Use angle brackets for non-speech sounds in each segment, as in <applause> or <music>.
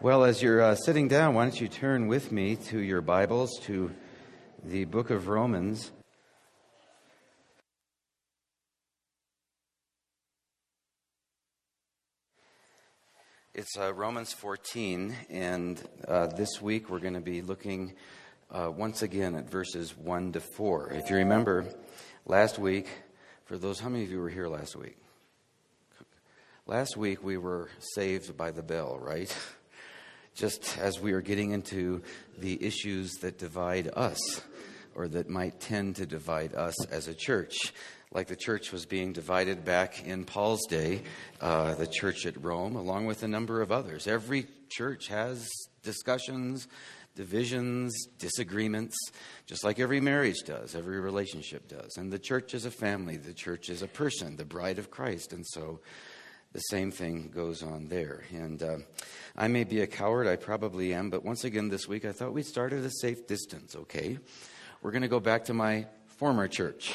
Well, as you're uh, sitting down, why don't you turn with me to your Bibles to the book of Romans. It's uh, Romans 14, and uh, this week we're going to be looking uh, once again at verses 1 to 4. If you remember, last week, for those, how many of you were here last week? Last week we were saved by the bell, right? <laughs> just as we are getting into the issues that divide us or that might tend to divide us as a church. Like the church was being divided back in Paul's day, uh, the church at Rome, along with a number of others. Every church has discussions, divisions, disagreements, just like every marriage does, every relationship does. And the church is a family, the church is a person, the bride of Christ. And so the same thing goes on there. And uh, I may be a coward, I probably am, but once again this week I thought we'd start at a safe distance, okay? We're going to go back to my former church.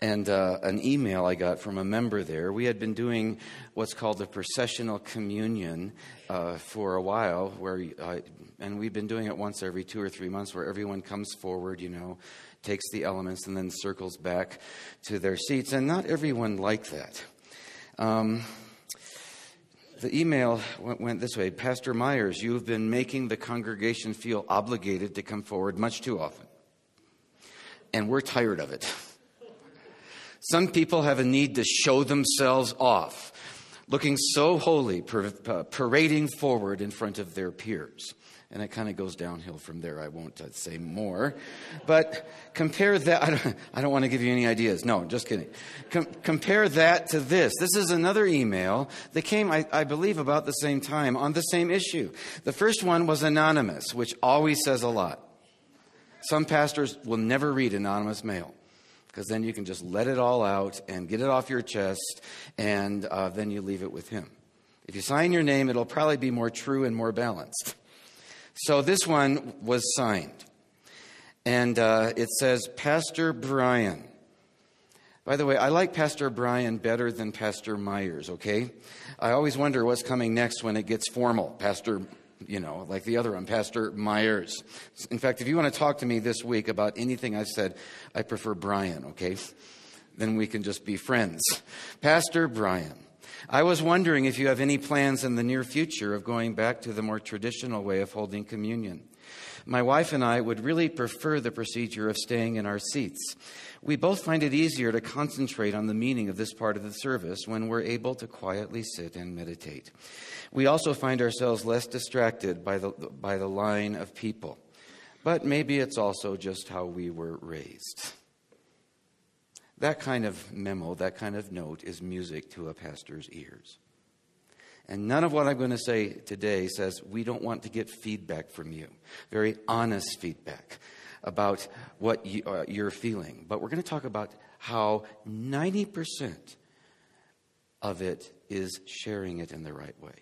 And uh, an email I got from a member there. We had been doing what's called the processional communion uh, for a while, where and we've been doing it once every two or three months, where everyone comes forward, you know, takes the elements, and then circles back to their seats. And not everyone liked that. Um, the email went, went, this way Pastor Myers, you have been making the congregation feel obligated to come forward much too often. And we're tired of it. Some people have a need to show themselves off, looking so holy, parading forward in front of their peers and it kind of goes downhill from there. I won't uh, say more. But compare that. <laughs> I don't, I don't, want to give you any ideas. No, just kidding. Com- compare that to this. This is another email that came, I, I believe, about the same time on the same issue. The first one was anonymous, which always says a lot. Some pastors will never read anonymous mail because then you can just let it all out and get it off your chest, and uh, then you leave it with Him. If you sign your name, it'll probably be more true and more balanced. So this one was signed. And uh, it says, Pastor Brian. By the way, I like Pastor Brian better than Pastor Myers, okay? I always wonder what's coming next when it gets formal. Pastor, you know, like the other one, Pastor Myers. In fact, if you want to talk to me this week about anything I've said, I prefer Brian, okay? Then we can just be friends. Pastor Brian. I was wondering if you have any plans in the near future of going back to the more traditional way of holding communion. My wife and I would really prefer the procedure of staying in our seats. We both find it easier to concentrate on the meaning of this part of the service when we're able to quietly sit and meditate. We also find ourselves less distracted by the, by the line of people. But maybe it's also just how we were raised. That kind of memo, that kind of note is music to a pastor's ears. And none of what I'm going to say today says we don't want to get feedback from you, very honest feedback about what you, uh, you're feeling. But we're going to talk about how 90% of it is sharing it in the right way.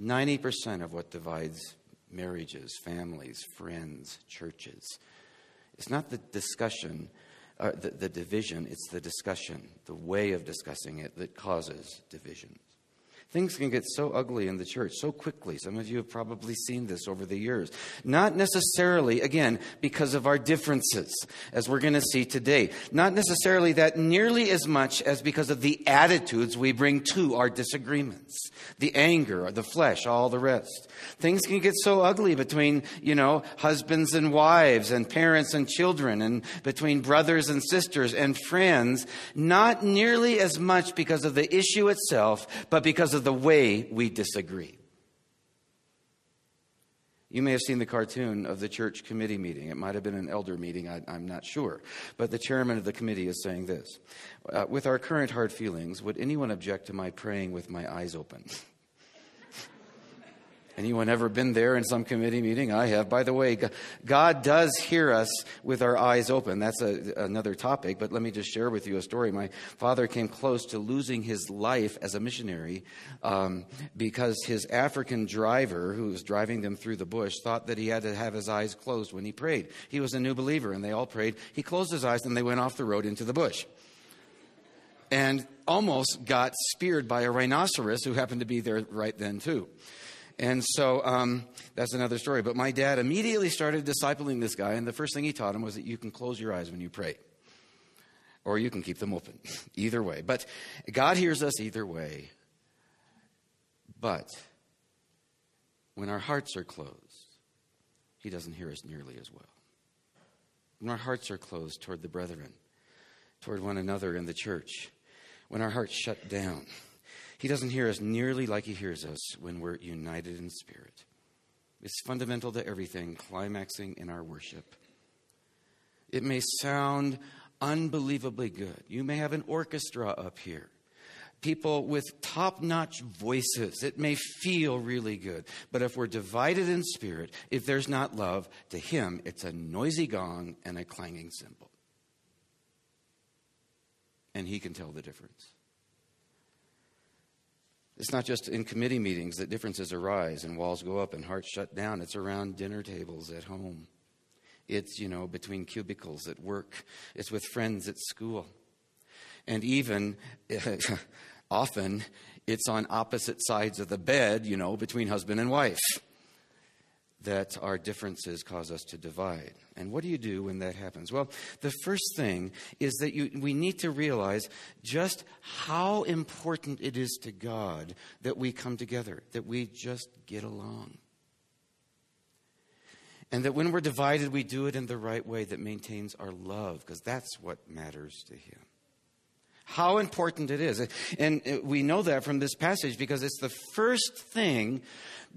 90% of what divides marriages, families, friends, churches. It's not the discussion uh, the, the division, it's the discussion, the way of discussing it that causes divisions. Things can get so ugly in the church so quickly. Some of you have probably seen this over the years. Not necessarily, again, because of our differences, as we're going to see today. Not necessarily that nearly as much as because of the attitudes we bring to our disagreements. The anger, the flesh, all the rest. Things can get so ugly between, you know, husbands and wives and parents and children and between brothers and sisters and friends. Not nearly as much because of the issue itself, but because of of the way we disagree. You may have seen the cartoon of the church committee meeting. It might have been an elder meeting, I, am not sure. But the chairman of the committee is saying this uh, With our current hard feelings, would anyone object to my praying with my eyes open? <laughs> Anyone ever been there in some committee meeting? I have. By the way, God does hear us with our eyes open. That's a, another topic, but let me just share with you a story. My father came close to losing his life as a missionary um, because his African driver, who was driving them through the bush, thought that he had to have his eyes closed when he prayed. He was a new believer, and they all prayed. He closed his eyes, and they went off the road into the bush and almost got speared by a rhinoceros who happened to be there right then, too. And so um, that's another story. But my dad immediately started discipling this guy, and the first thing he taught him was that you can close your eyes when you pray, or you can keep them open. <laughs> either way. But God hears us either way. But when our hearts are closed, He doesn't hear us nearly as well. When our hearts are closed toward the brethren, toward one another in the church, when our hearts shut down, he doesn't hear us nearly like He hears us when we're united in spirit. It's fundamental to everything, climaxing in our worship. It may sound unbelievably good. You may have an orchestra up here, people with top notch voices. It may feel really good. But if we're divided in spirit, if there's not love, to Him, it's a noisy gong and a clanging cymbal. And He can tell the difference. It's not just in committee meetings that differences arise and walls go up and hearts shut down. It's around dinner tables at home. It's, you know, between cubicles at work. It's with friends at school. And even, <laughs> often, it's on opposite sides of the bed, you know, between husband and wife that our differences cause us to divide. And what do you do when that happens? Well, the first thing is that you, we need to realize just how important it is to God that we come together, that we just get along. And that when we're divided, we do it in the right way that maintains our love, because that's what matters to Him. How important it is. And we know that from this passage because it's the first thing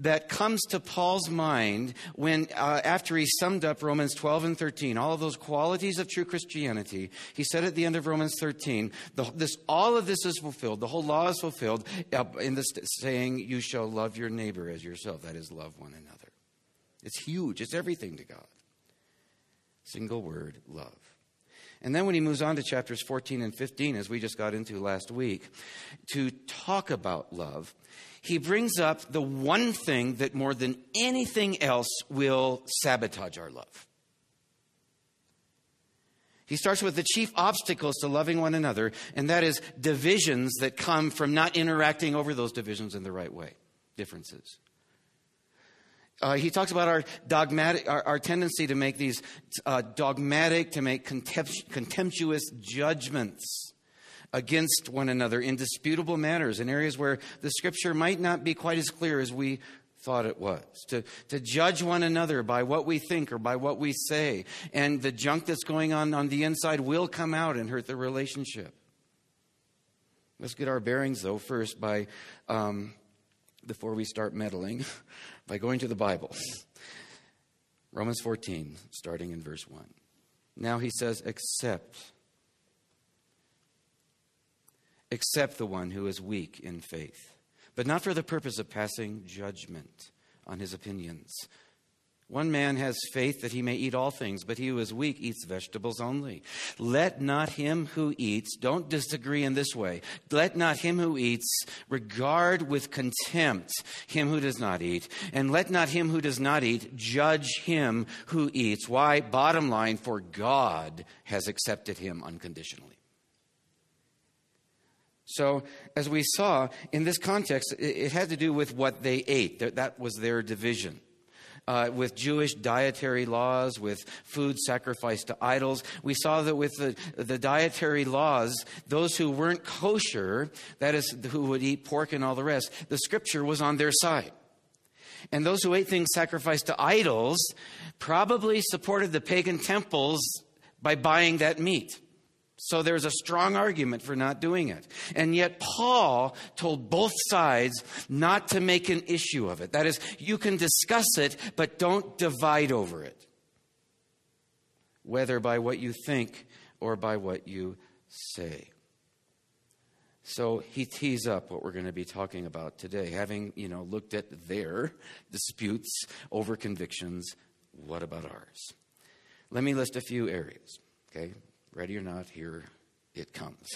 that comes to Paul's mind when, uh, after he summed up Romans 12 and 13, all of those qualities of true Christianity, he said at the end of Romans 13, the, this, all of this is fulfilled, the whole law is fulfilled uh, in this saying, You shall love your neighbor as yourself. That is, love one another. It's huge, it's everything to God. Single word, love. And then when he moves on to chapters 14 and 15, as we just got into last week, to talk about love, he brings up the one thing that more than anything else will sabotage our love. He starts with the chief obstacles to loving one another, and that is divisions that come from not interacting over those divisions in the right way, differences. Uh, he talks about our dogmatic, our, our tendency to make these uh, dogmatic, to make contemptuous judgments against one another in disputable matters, in areas where the scripture might not be quite as clear as we thought it was. To, to judge one another by what we think or by what we say. And the junk that's going on on the inside will come out and hurt the relationship. Let's get our bearings, though, first by, um, before we start meddling, <laughs> by going to the Bible. Romans 14, starting in verse 1. Now he says, Accept. Except the one who is weak in faith, but not for the purpose of passing judgment on his opinions. One man has faith that he may eat all things, but he who is weak eats vegetables only. Let not him who eats, don't disagree in this way, let not him who eats regard with contempt him who does not eat, and let not him who does not eat judge him who eats. Why? Bottom line, for God has accepted him unconditionally. So, as we saw in this context, it, had to do with what they ate. That was their division. Uh, with Jewish dietary laws, with food sacrificed to idols. We saw that with the, the dietary laws, those who weren't kosher, that is, who would eat pork and all the rest, the scripture was on their side. And those who ate things sacrificed to idols probably supported the pagan temples by buying that meat. So there's a strong argument for not doing it. And yet, Paul told both sides not to make an issue of it. That is, you can discuss it, but don't divide over it, whether by what you think or by what you say. So he tees up what we're going to be talking about today. Having, you know, looked at their disputes over convictions, what about ours? Let me list a few areas, okay? Ready or not, here it comes.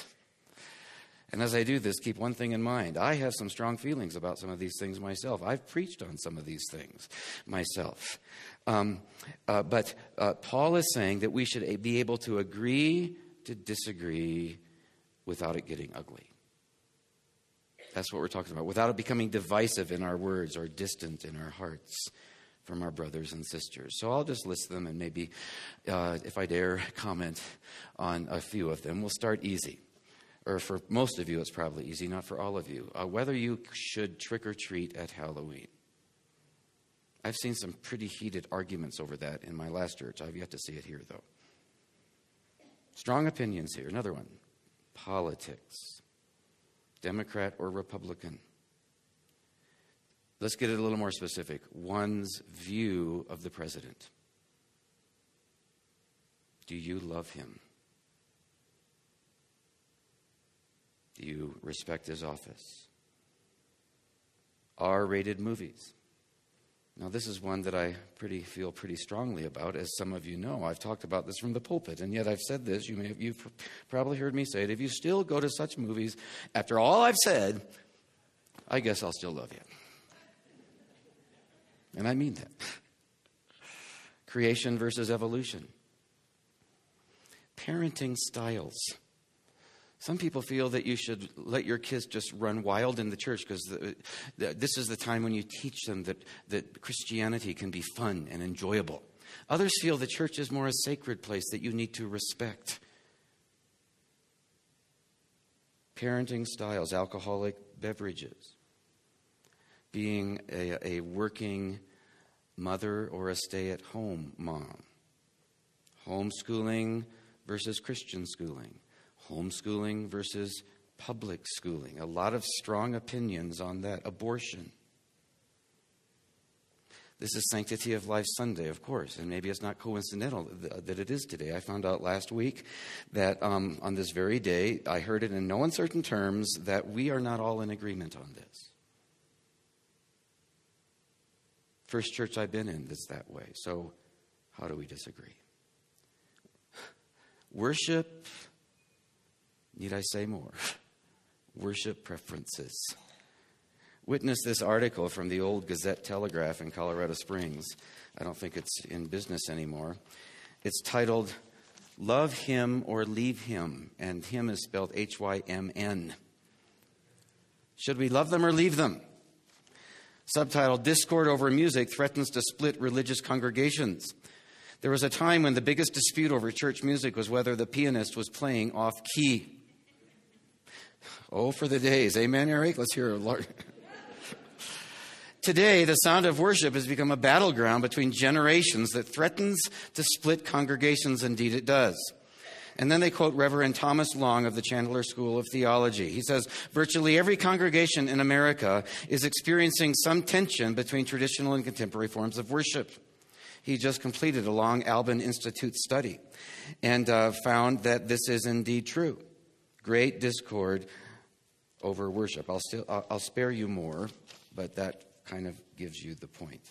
And as I do this, keep one thing in mind. I have some strong feelings about some of these things myself. I've preached on some of these things myself. Um, uh, but uh, Paul is saying that we should be able to agree to disagree without it getting ugly. That's what we're talking about. Without it becoming divisive in our words or distant in our hearts from our brothers and sisters. So I'll just list them and maybe, uh, if I dare, <laughs> comment on a few of them. We'll start easy. Or for most of you, it's probably easy, not for all of you. Uh, whether you should trick or treat at Halloween. I've seen some pretty heated arguments over that in my last church. I've yet to see it here, though. Strong opinions here. Another one politics, Democrat or Republican. Let's get it a little more specific. One's view of the president. Do you love him? Do you respect his office? R rated movies. Now, this is one that I pretty feel pretty strongly about, as some of you know. I've talked about this from the pulpit, and yet I've said this. You may have, you've probably heard me say it. If you still go to such movies after all I've said, I guess I'll still love you. And I mean that. Creation versus evolution. Parenting styles. Some people feel that you should let your kids just run wild in the church because this is the time when you teach them that, that Christianity can be fun and enjoyable. Others feel the church is more a sacred place that you need to respect. Parenting styles, alcoholic beverages, being a, a working mother or a stay at home mom, homeschooling versus Christian schooling homeschooling versus public schooling. A lot of strong opinions on that. Abortion. This is Sanctity of Life Sunday, of course, and maybe it's not coincidental that it is today. I found out last week that um, on this very day, I heard it in no uncertain terms that we are not all in agreement on this. First church I've been in that's that way. So, how do we disagree? <sighs> Worship Need I say more? <laughs> Worship preferences. Witness this article from the old Gazette Telegraph in Colorado Springs. I don't think it's in business anymore. It's titled Love Him or Leave Him, and Him is spelled H Y M N. Should we love them or leave them? Subtitle Discord over music threatens to split religious congregations. There was a time when the biggest dispute over church music was whether the pianist was playing off key. Oh, for the days. Amen, Eric? Let's hear a Lord. Today, the sound of worship has become a battleground between generations that threatens to split congregations. Indeed, it does. And then they quote Reverend Thomas Long of the Candler School of Theology. He says, Virtually every congregation in America is experiencing some tension between traditional and contemporary forms of worship. He just completed a long Alban Institute study and uh, found that this is indeed true. Great discord over worship. I'll, still, I'll spare you more, but that kind of gives you the point.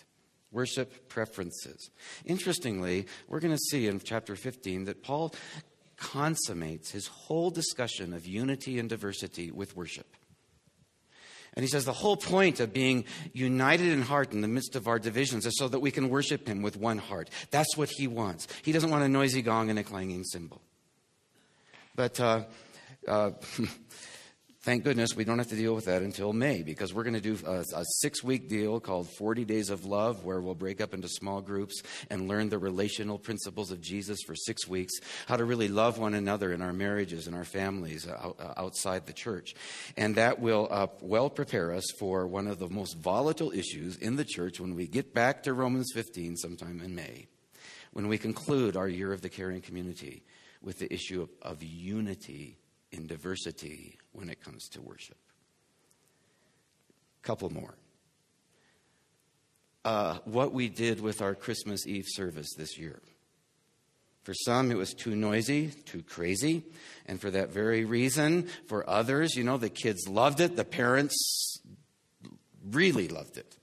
Worship preferences. Interestingly, we're going to see in chapter 15 that Paul consummates his whole discussion of unity and diversity with worship. And he says the whole point of being united in heart in the midst of our divisions is so that we can worship him with one heart. That's what he wants. He doesn't want a noisy gong and a clanging cymbal. But uh, uh, <laughs> Thank goodness we don't have to deal with that until May because we're going to do a, a six week deal called 40 Days of Love where we'll break up into small groups and learn the relational principles of Jesus for six weeks, how to really love one another in our marriages and our families uh, uh, outside the church. And that will uh, well prepare us for one of the most volatile issues in the church when we get back to Romans 15 sometime in May, when we conclude our year of the caring community with the issue of, of unity in diversity when it comes to worship. Couple more. Uh, what we did with our Christmas Eve service this year. For some, it was too noisy, too crazy. And for that very reason, for others, you know, the kids loved it, the parents really loved it.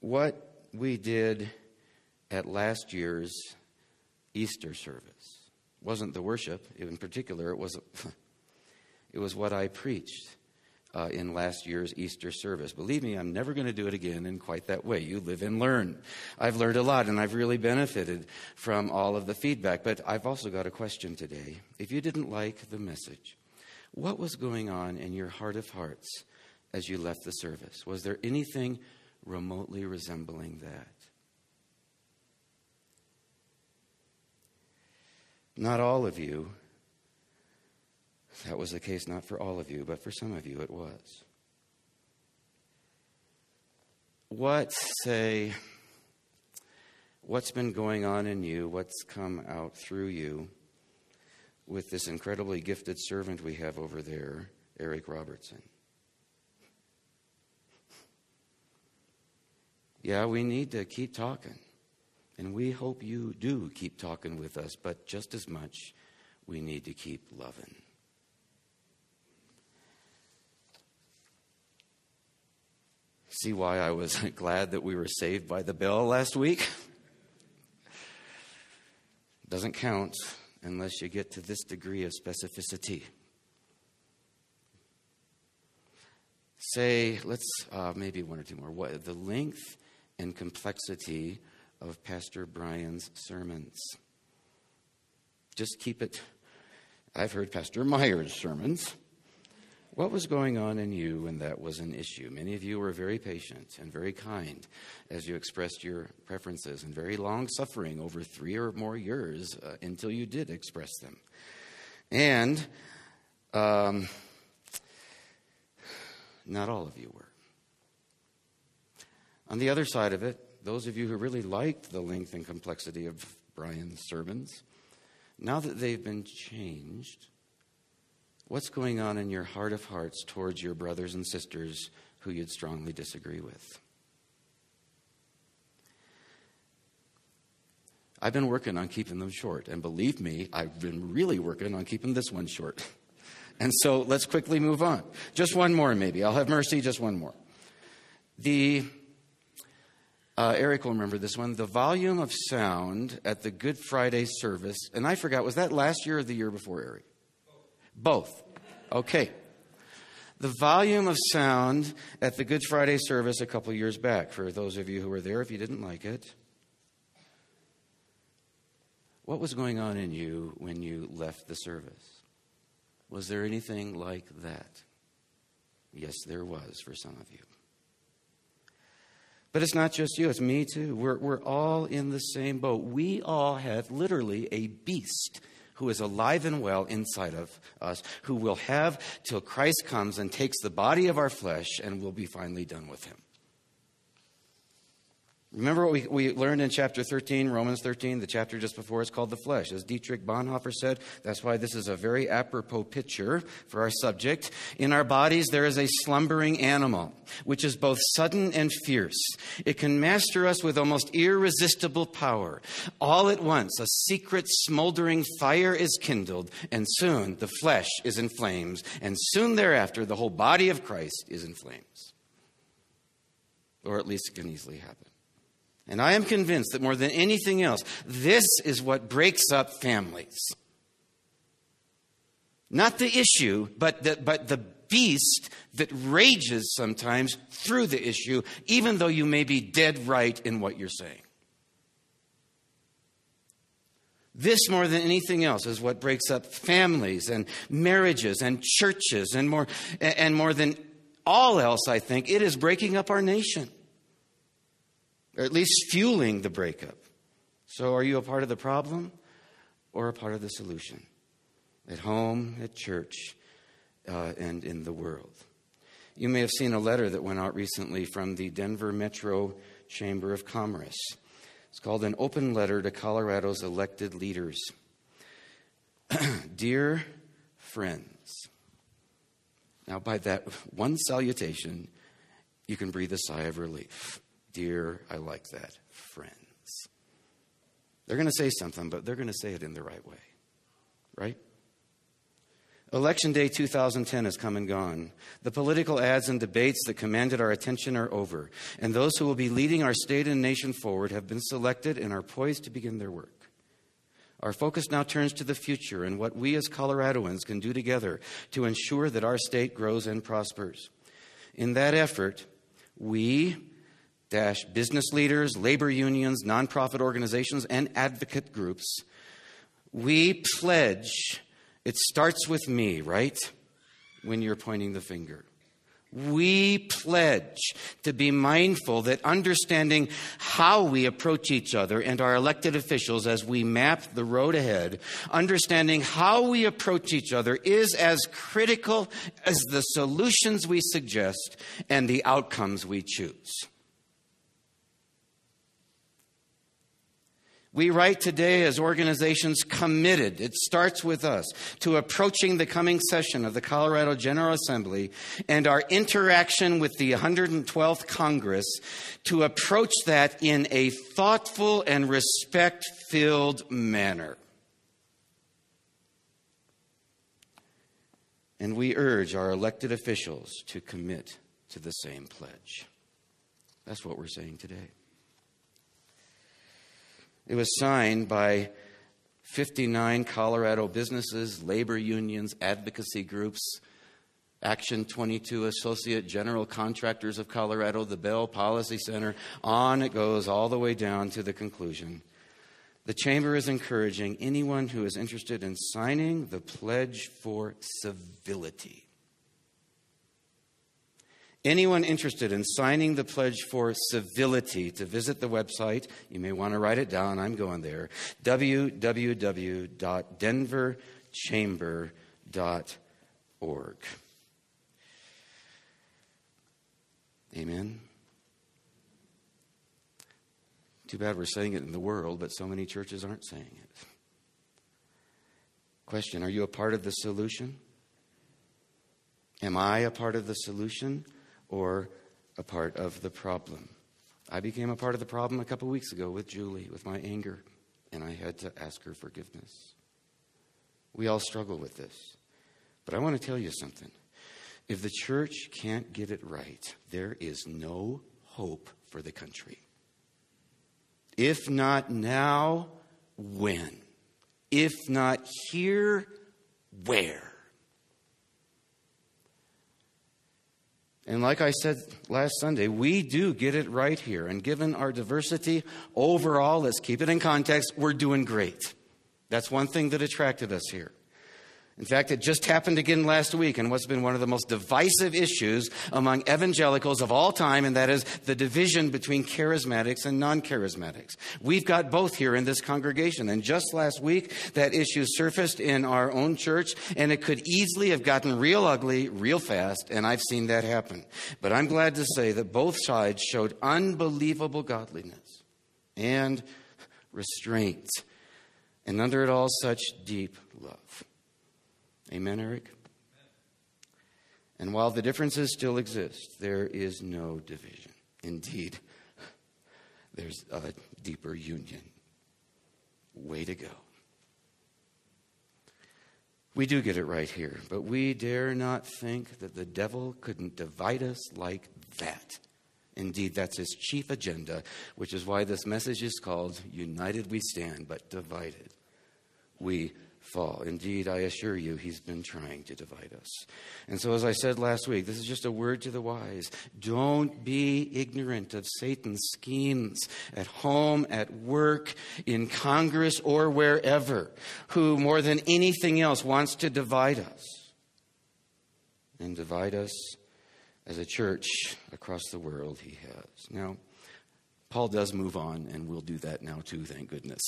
What we did at last year's Easter service wasn't the worship in particular, it was, <laughs> it was what I preached. Uh, in last year's Easter service. Believe me, I'm never going to do it again in quite that way. You live and learn. I've learned a lot and I've really benefited from all of the feedback. But I've also got a question today. If you didn't like the message, What was going on in your heart of hearts as you left the service? Was there anything remotely resembling that? Not all of you. That was the case not for all of you, but for some of you it was. What, say, what's been going on in you, what's come out through you with this incredibly gifted servant we have over there, Eric Robertson? Yeah, we need to keep talking. And we hope you do keep talking with us, but just as much, we need to keep loving. See why I was <laughs> glad that we were saved by the bell last week? Doesn't count unless you get to this degree of specificity. Say, let's uh, maybe one or two more. What the length and complexity of Pastor Brian's sermons. Just keep it. I've heard Pastor Myers' sermons. What was going on in you when that was an issue? Many of you were very patient and very kind as you expressed your preferences and very long suffering over three or more years uh, until you did express them. And um, not all of you were. On the other side of it, those of you who really liked the length and complexity of Brian's sermons, now that they've been changed, what's going on in your heart of hearts towards your brothers and sisters who you'd strongly disagree with? I've been working on keeping them short, and believe me, I've been really working on keeping this one short. <laughs> And so let's quickly move on. Just one more, maybe. I'll have mercy, just one more. The uh, Eric will remember this one. The volume of sound at the Good Friday service, and I forgot, was that last year or the year before, Eric? Both. Okay. The volume of sound at the Good Friday service a couple years back, for those of you who were there, if you didn't like it. What was going on in you when you left the service? Was there anything like that? Yes, there was for some of you. But it's not just you, it's me too. We're, we're all in the same boat. We all have literally a beast who is alive and well inside of us, who will have till Christ comes and takes the body of our flesh and we'll be finally done with him. Remember what we, we learned in chapter 13, Romans 13, the chapter just before is called the flesh. As Dietrich Bonhoeffer said, that's why this is a very apropos picture for our subject. In our bodies, there is a slumbering animal, which is both sudden and fierce. It can master us with almost irresistible power. All at once, a secret smoldering fire is kindled, and soon the flesh is in flames, and soon thereafter, the whole body of Christ is in flames. Or at least it can easily happen. And I am convinced that more than anything else, this is what breaks up families. Not the issue, but the, but the beast that rages sometimes through the issue, even though you may be dead right in what you're saying. This, more than anything else, is what breaks up families and marriages and churches, and more, and more than all else, I think, it is breaking up our nation or at least fueling the breakup. So, are you a part of the problem or a part of the solution? At home, at church, uh, and in the world. You may have seen a letter that went out recently from the Denver Metro Chamber of Commerce. It's called An Open Letter to Colorado's Elected Leaders. <clears throat> Dear friends, now by that <laughs> one salutation, you can breathe a sigh of relief. Dear, I like that, friends. They're going to say something, but they're going to say it in the right way, right? Election day 2010 has come and gone. The political ads and debates that commanded our attention are over, and those who will be leading our state and nation forward have been selected and are poised to begin their work. Our focus now turns to the future and what we as Coloradoans can do together to ensure that our state grows and prospers. In that effort, we, dash business leaders, labor unions, nonprofit organizations, and advocate groups, we pledge, it starts with me, right? when you're pointing the finger. We pledge to be mindful that understanding how we approach each other and our elected officials as we map the road ahead, understanding how we approach each other is as critical as the solutions we suggest and the outcomes we choose. We write today as organizations committed, it starts with us, to approaching the coming session of the Colorado General Assembly and our interaction with the 112th Congress to approach that in a thoughtful and respect filled manner. And we urge our elected officials to commit to the same pledge. That's what we're saying today. It was signed by 59 Colorado businesses, labor unions, advocacy groups, Action 22 Associate General Contractors of Colorado, the Bell Policy Center. On it goes all the way down to the conclusion. The Chamber is encouraging anyone who is interested in signing the Pledge for Civility Anyone interested in signing the pledge for civility to visit the website, you may want to write it down. I'm going there www.denverchamber.org. Amen. Too bad we're saying it in the world, but so many churches aren't saying it. Question Are you a part of the solution? Am I a part of the solution? Or a part of the problem. I became a part of the problem a couple weeks ago with Julie, with my anger, and I had to ask her forgiveness. We all struggle with this. But I want to tell you something. If the church can't get it right, there is no hope for the country. If not now, when? If not here, where? And like I said last Sunday, we do get it right here. And given our diversity overall, let's keep it in context, we're doing great. That's one thing that attracted us here. In fact, it just happened again last week in what's been one of the most divisive issues among evangelicals of all time, and that is the division between charismatics and non charismatics. We've got both here in this congregation. And just last week, that issue surfaced in our own church, and it could easily have gotten real ugly real fast, and I've seen that happen. But I'm glad to say that both sides showed unbelievable godliness and restraint, and under it all, such deep love. Amen, Eric? And while the differences still exist, there is no division. Indeed, there's a deeper union. Way to go. We do get it right here, but we dare not think that the devil couldn't divide us like that. Indeed, that's his chief agenda, which is why this message is called United We Stand, but Divided We fall. Indeed, I assure you, he's been trying to divide us. And so, as I said last week, this is just a word to the wise. Don't be ignorant of Satan's schemes at home, at work, in Congress, or wherever, who more than anything else wants to divide us and divide us as a church across the world, he has. Now, Paul does move on, and we'll do that now too, thank goodness.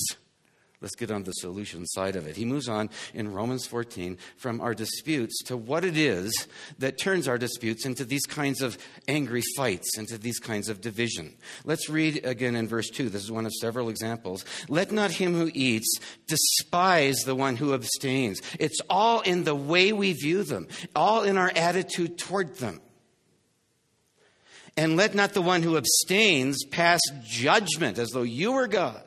Let's get on the solution side of it. He moves on in Romans 14 from our disputes to what it is that turns our disputes into these kinds of angry fights, into these kinds of division. Let's read again in verse 2. This is one of several examples. Let not him who eats despise the one who abstains. It's all in the way we view them, all in our attitude toward them. And let not the one who abstains pass judgment as though you were God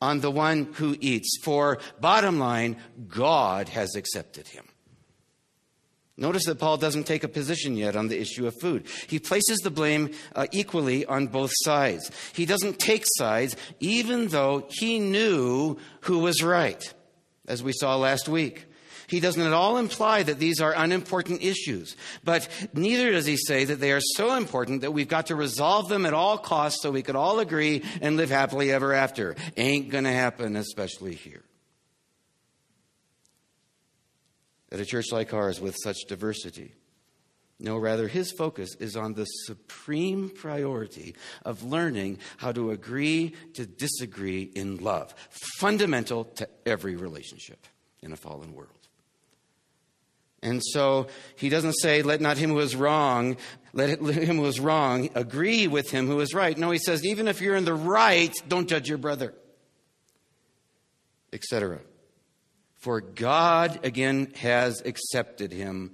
on the one who eats. For, bottom line, God has accepted him. Notice that Paul doesn't take a position yet on the issue of food. He places the blame uh, equally on both sides. He doesn't take sides, even though he knew who was right, as we saw last week. He doesn't at all imply that these are unimportant issues, but neither does he say that they are so important that we've got to resolve them at all costs so we could all agree and live happily ever after. Ain't going to happen, especially here. at a church like ours with such diversity. No, rather, his focus is on the supreme priority of learning how to agree to disagree in love, fundamental to every relationship in a fallen world. And so he doesn't say, let not him who is wrong, let <laughs> him who is wrong agree with him who is right. No, he says, even if you're in the right, don't judge your brother, etc. For God, again, has accepted him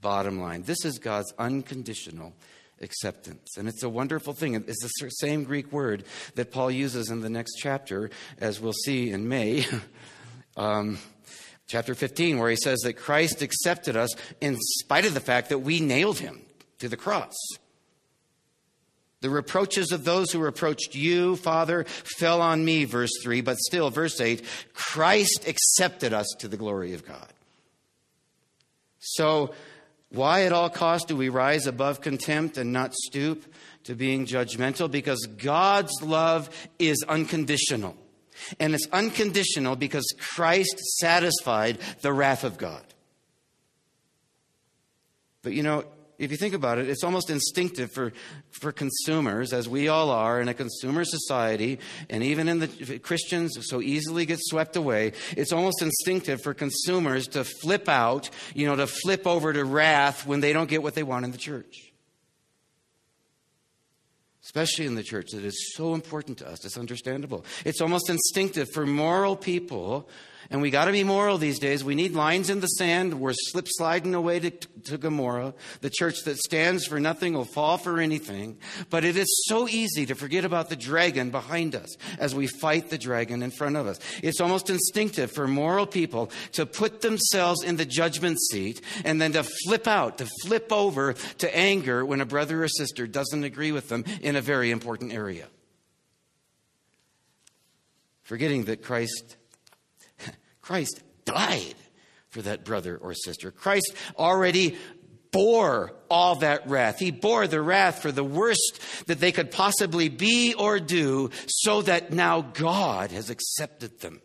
bottom line. This is God's unconditional acceptance. And it's a wonderful thing. It's the same Greek word that Paul uses in the next chapter, as we'll see in May, <laughs> um, chapter 15, where he says that Christ accepted us in spite of the fact that we nailed him to the cross. The reproaches of those who reproached you, Father, fell on me, verse 3. But still, verse 8, Christ accepted us to the glory of God. So why at all costs do we rise above contempt and not stoop to being judgmental? Because God's love is unconditional. And it's unconditional because Christ satisfied the wrath of God. But you know, if you think about it, it's almost instinctive for, for consumers, as we all are in a consumer society, and even in the Christians so easily get swept away, it's almost instinctive for consumers to flip out, you know, to flip over to wrath when they don't get what they want in the church. Especially in the church, that is so important to us. It's understandable. It's almost instinctive for moral people and we got to be moral these days. We need lines in the sand. We're slip sliding away to, to Gomorrah. The church that stands for nothing will fall for anything. But it is so easy to forget about the dragon behind us as we fight the dragon in front of us. It's almost instinctive for moral people to put themselves in the judgment seat and then to flip out, to flip over to anger when a brother or sister doesn't agree with them in a very important area. Forgetting that Christ Christ died for that brother or sister. Christ already bore all that wrath. He bore the wrath for the worst that they could possibly be or do, so that now God has accepted them.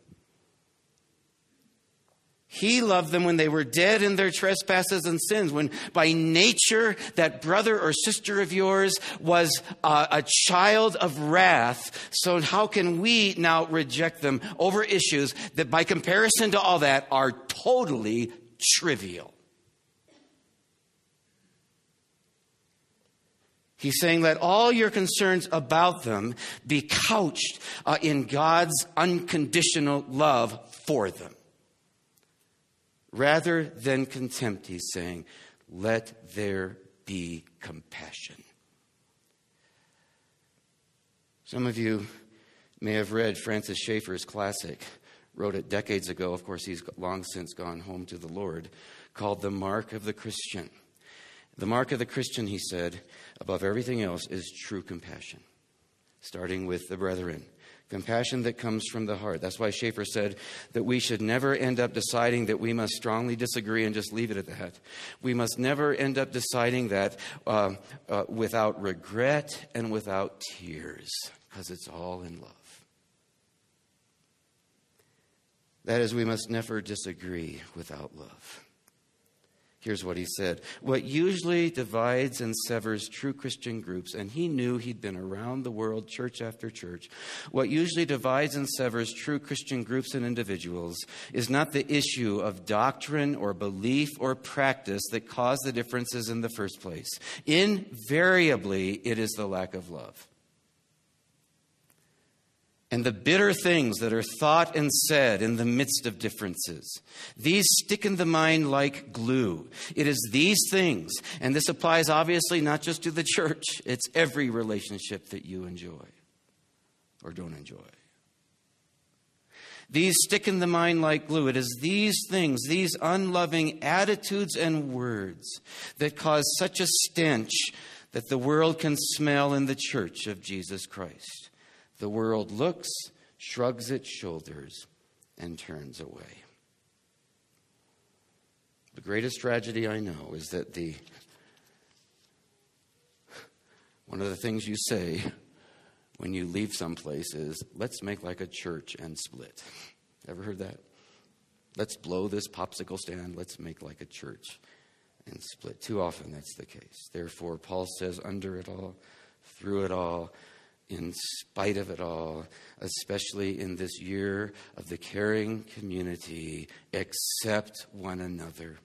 He loved them when they were dead in their trespasses and sins, when by nature that brother or sister of yours was uh, a child of wrath. So, how can we now reject them over issues that, by comparison to all that, are totally trivial? He's saying, let all your concerns about them be couched uh, in God's unconditional love for them. Rather than contempt, he's saying, let there be compassion. Some of you may have read Francis Schaeffer's classic, wrote it decades ago. Of course, he's long since gone home to the Lord, called The Mark of the Christian. The mark of the Christian, he said, above everything else, is true compassion, starting with the brethren compassion that comes from the heart. That's why Schaeffer said that we should never end up deciding that we must strongly disagree and just leave it at that. We must never end up deciding that uh, uh, without regret and without tears, because it's all in love. That is, we must never disagree without love. Here's what he said What usually divides and severs true Christian groups, and he knew he'd been around the world, church after church, what usually divides and severs true Christian groups and individuals is not the issue of doctrine or belief or practice that caused the differences in the first place. Invariably, it is the lack of love and the bitter things that are thought and said in the midst of differences. These stick in the mind like glue. It is these things, and this applies obviously not just to the church, it's every relationship that you enjoy or don't enjoy. These stick in the mind like glue. It is these things, these unloving attitudes and words that cause such a stench that the world can smell in the church of Jesus Christ. The world looks, shrugs its shoulders, and turns away. The greatest tragedy I know is that the one of the things you say when you leave someplace is, let's make like a church and split. Ever heard that? Let's blow this popsicle stand. Let's make like a church and split. Too often that's the case. Therefore, Paul says, under it all, through it all, in spite of it all, especially in this year of the caring community, accept one another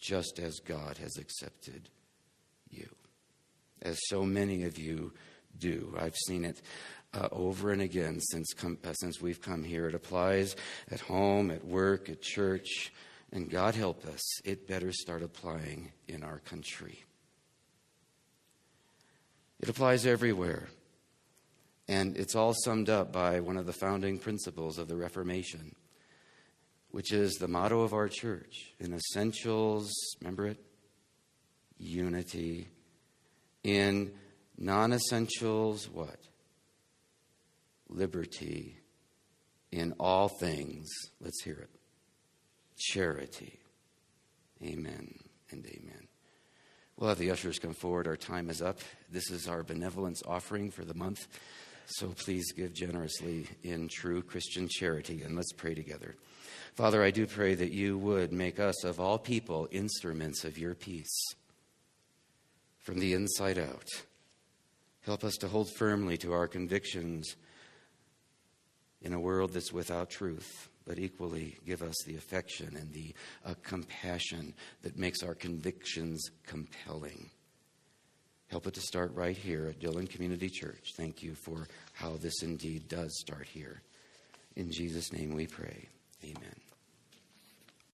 just as God has accepted you. As so many of you do. I've seen it uh, over and again since, com- uh, since we've come here. It applies at home, at work, at church. And God help us, it better start applying in our country. It applies everywhere. And it's all summed up by one of the founding principles of the Reformation, which is the motto of our church in essentials, remember it? Unity. In non essentials, what? Liberty. In all things, let's hear it charity. Amen and amen. We'll have the ushers come forward. Our time is up. This is our benevolence offering for the month. So please give generously in true Christian charity. And let's pray together. Father, I do pray that you would make us, of all people, instruments of your peace from the inside out. Help us to hold firmly to our convictions in a world that's without truth but equally give us the affection and the uh, compassion that makes our convictions compelling. Help it to start right here at Dillon Community Church. Thank you for how this indeed does start here. In Jesus' name we pray. Amen.